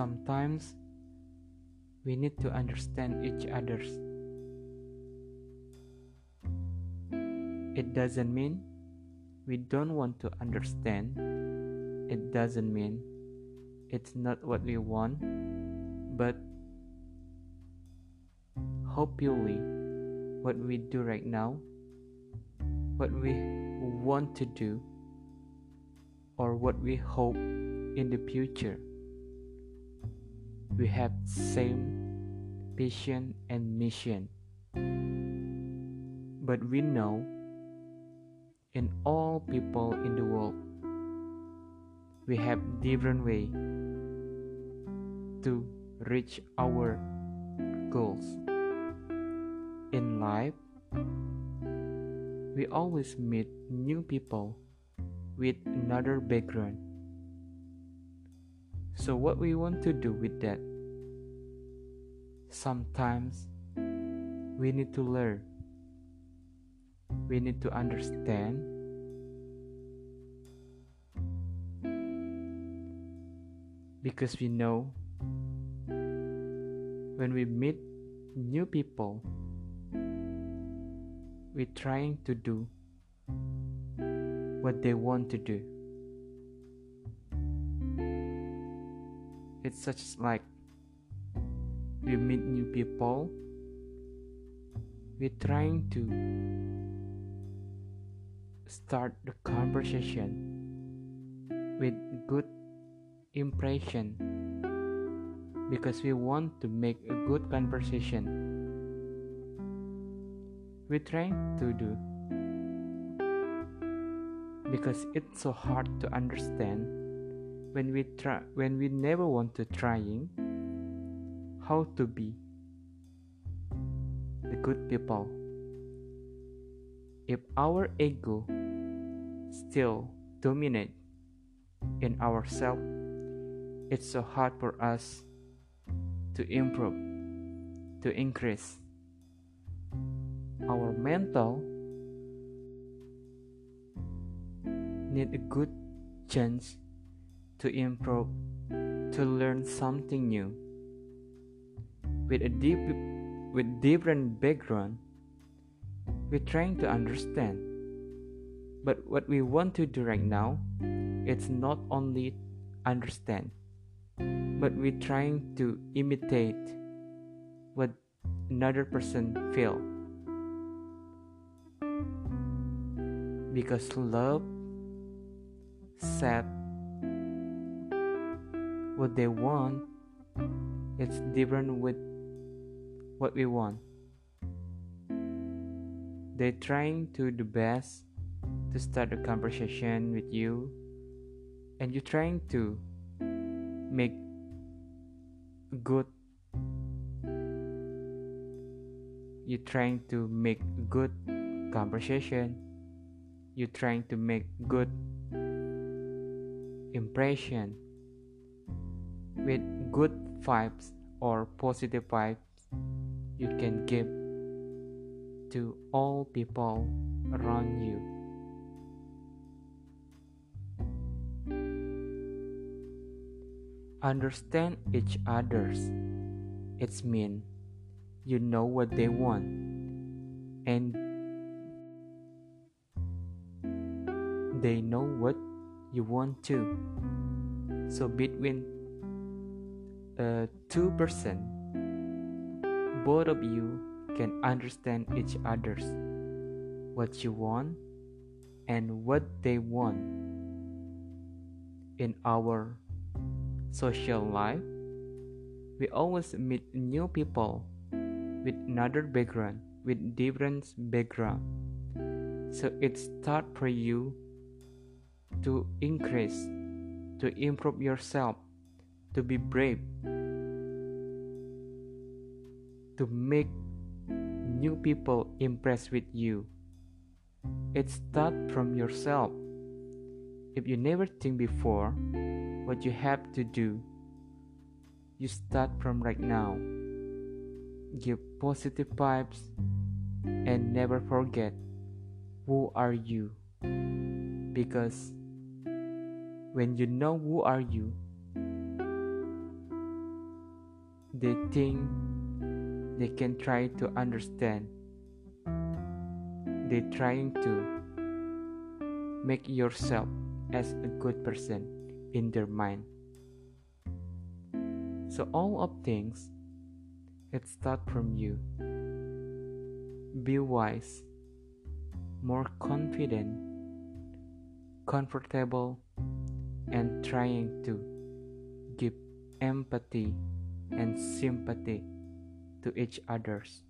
Sometimes we need to understand each other's. It doesn't mean we don't want to understand. It doesn't mean it's not what we want, but hopefully what we do right now, what we want to do, or what we hope in the future. We have same vision and mission. But we know in all people in the world we have different way to reach our goals in life we always meet new people with another background so what we want to do with that sometimes we need to learn. We need to understand because we know when we meet new people we're trying to do what they want to do it's such like we meet new people. We're trying to start the conversation with good impression because we want to make a good conversation. We're trying to do because it's so hard to understand when we try when we never want to trying how to be the good people. If our ego still dominate in ourselves it's so hard for us to improve to increase our mental. Need a good chance to improve to learn something new. With a deep with different background we're trying to understand. But what we want to do right now it's not only understand but we're trying to imitate what another person feel. Because love said what they want it's different with what we want. They're trying to do best to start a conversation with you and you're trying to make good you're trying to make good conversation you're trying to make good impression with good vibes or positive vibes you can give to all people around you. Understand each other's. It's mean you know what they want and they know what you want too. So between two person both of you can understand each other's what you want and what they want in our social life. We always meet new people with another background with different background. So it's start for you to increase to improve yourself to be brave to make new people impressed with you. It start from yourself. If you never think before what you have to do you start from right now. Give positive vibes and never forget who are you. Because when you know who are you they think they can try to understand. They trying to make yourself as a good person in their mind. So all of things it start from you. Be wise more confident comfortable and trying to give empathy and sympathy to each others